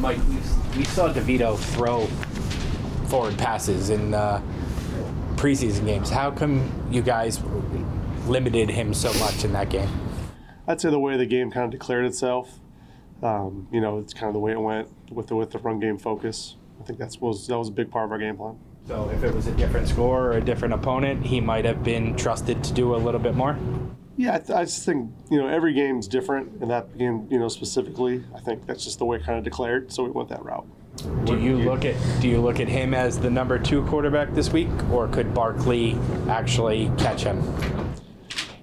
Mike, we, we saw DeVito throw forward passes in uh, preseason games. How come you guys limited him so much in that game? I'd say the way the game kind of declared itself. Um, you know, it's kind of the way it went with the with the run game focus. I think that's was that was a big part of our game plan. So if it was a different score or a different opponent, he might have been trusted to do a little bit more. Yeah, I, th- I just think you know every game's different, and that game you know specifically, I think that's just the way it kind of declared. So we went that route. Do you look at do you look at him as the number two quarterback this week, or could Barkley actually catch him?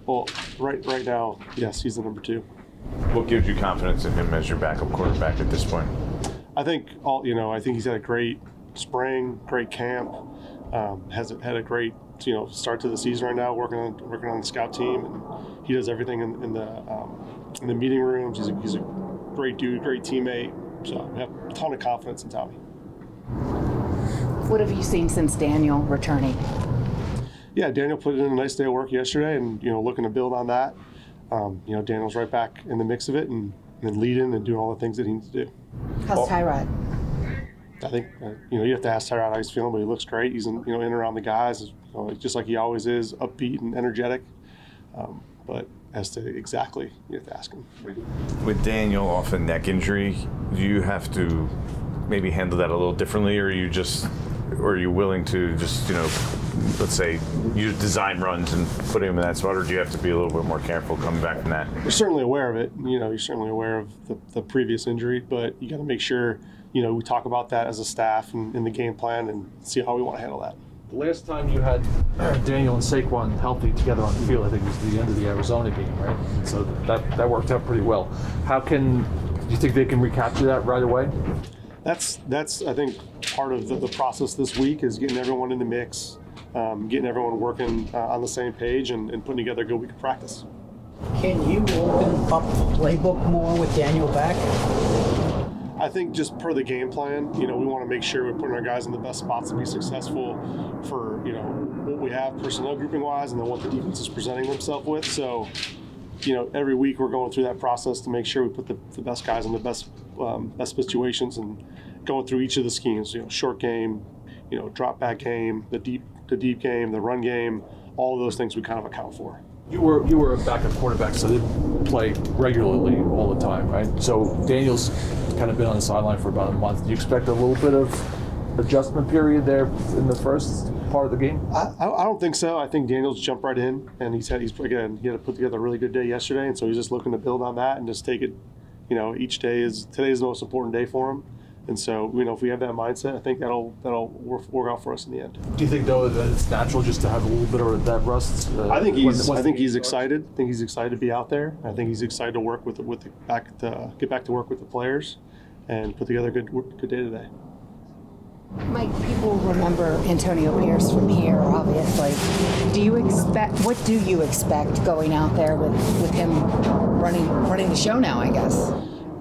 Well, right right now, yes, he's the number two. What gives you confidence in him as your backup quarterback at this point? I think all you know. I think he's had a great spring, great camp. Um, has had a great you know start to the season right now, working on working on the scout team, and he does everything in, in the um, in the meeting rooms. He's a, he's a great dude, great teammate. So I have a ton of confidence in Tommy. What have you seen since Daniel returning? Yeah, Daniel put in a nice day of work yesterday, and you know looking to build on that. Um, you know, Daniel's right back in the mix of it, and, and leading and doing all the things that he needs to do. How's Tyrod? I think uh, you know you have to ask Tyrod how he's feeling, but he looks great. He's in, you know in and around the guys, know, just like he always is, upbeat and energetic. Um, but as to exactly, you have to ask him. With Daniel off a neck injury, do you have to maybe handle that a little differently, or are you just, or are you willing to just you know, let's say use design runs and put him in that spot, or do you have to be a little bit more careful coming back from that? You're certainly aware of it. You know, you're certainly aware of the, the previous injury, but you got to make sure you know we talk about that as a staff and in the game plan and see how we want to handle that. The last time you had Daniel and Saquon healthy together on the field, I think it was the end of the Arizona game, right? So that that worked out pretty well. How can do you think they can recapture that right away? That's that's I think part of the, the process this week is getting everyone in the mix, um, getting everyone working uh, on the same page, and, and putting together a good week of practice. Can you open up the playbook more with Daniel back? I think just per the game plan, you know, we want to make sure we're putting our guys in the best spots to be successful for, you know, what we have personnel grouping wise and then what the defense is presenting themselves with. So, you know, every week we're going through that process to make sure we put the, the best guys in the best um, best situations and going through each of the schemes, you know, short game, you know, drop back game, the deep the deep game, the run game, all of those things we kind of account for. You were you were a backup quarterback, so they play regularly all the time, right? So Daniel's kind of been on the sideline for about a month. Do you expect a little bit of adjustment period there in the first part of the game? I, I don't think so. I think Daniel's jumped right in, and he's had he's again he had to put together a really good day yesterday, and so he's just looking to build on that and just take it. You know, each day is today's the most important day for him, and so you know if we have that mindset, I think that'll that'll work, work out for us in the end. Do you think though that it's natural just to have a little bit of that rust? Uh, I think when- he's I think he's starts? excited. I think he's excited to be out there. I think he's excited to work with the, with the back to get back to work with the players, and put together a good good day today. Mike, people remember Antonio Pierce from here, obviously. Do you expect? What do you expect going out there with, with him running running the show now? I guess.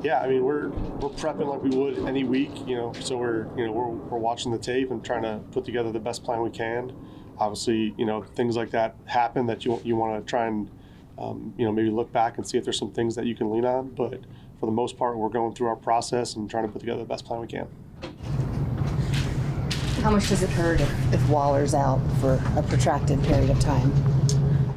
Yeah, I mean we're we're prepping like we would any week, you know. So we're you know we're, we're watching the tape and trying to put together the best plan we can. Obviously, you know things like that happen that you you want to try and um, you know maybe look back and see if there's some things that you can lean on. But for the most part, we're going through our process and trying to put together the best plan we can. How much does it hurt if, if Waller's out for a protracted period of time?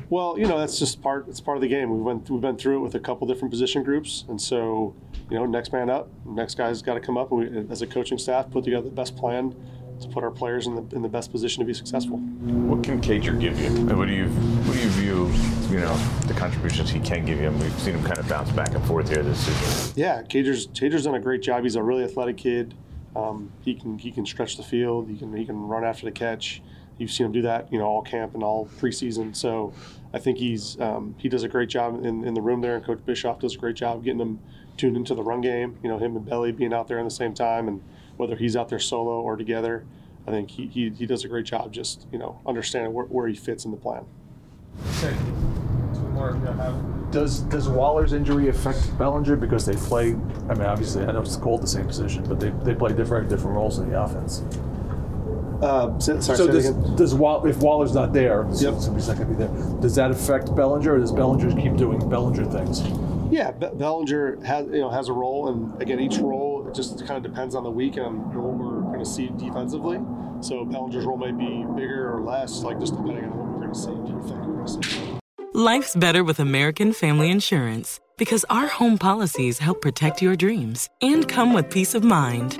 Well, you know that's just part. It's part of the game. We've went we've been through it with a couple different position groups, and so you know next man up, next guy's got to come up, and we, as a coaching staff, put together the best plan to put our players in the in the best position to be successful. What can Cager give you? What do you what do you view you know the contributions he can give you? And we've seen him kind of bounce back and forth here this season. Yeah, Cager's Cager's done a great job. He's a really athletic kid. Um, he can he can stretch the field. He can he can run after the catch. You've seen him do that, you know, all camp and all preseason. So I think he's um, he does a great job in, in the room there, and Coach Bischoff does a great job getting him tuned into the run game. You know, him and Belly being out there at the same time, and whether he's out there solo or together, I think he, he, he does a great job just you know understanding where, where he fits in the plan. Okay. Does does Waller's injury affect Bellinger because they play? I mean, obviously, I know it's called the same position, but they, they play different different roles in the offense. Uh, say- sorry, So does, does Wall, if Waller's not there, Yep. somebody's not going to be there. Does that affect Bellinger, or does Bellinger keep doing Bellinger things? Yeah, Be- Bellinger has you know has a role, and again, each role just kind of depends on the week and what we're going to see defensively. So Bellinger's role might be bigger or less, like just depending on what we're going to see. What we think we're going to see. Life's better with American Family Insurance because our home policies help protect your dreams and come with peace of mind.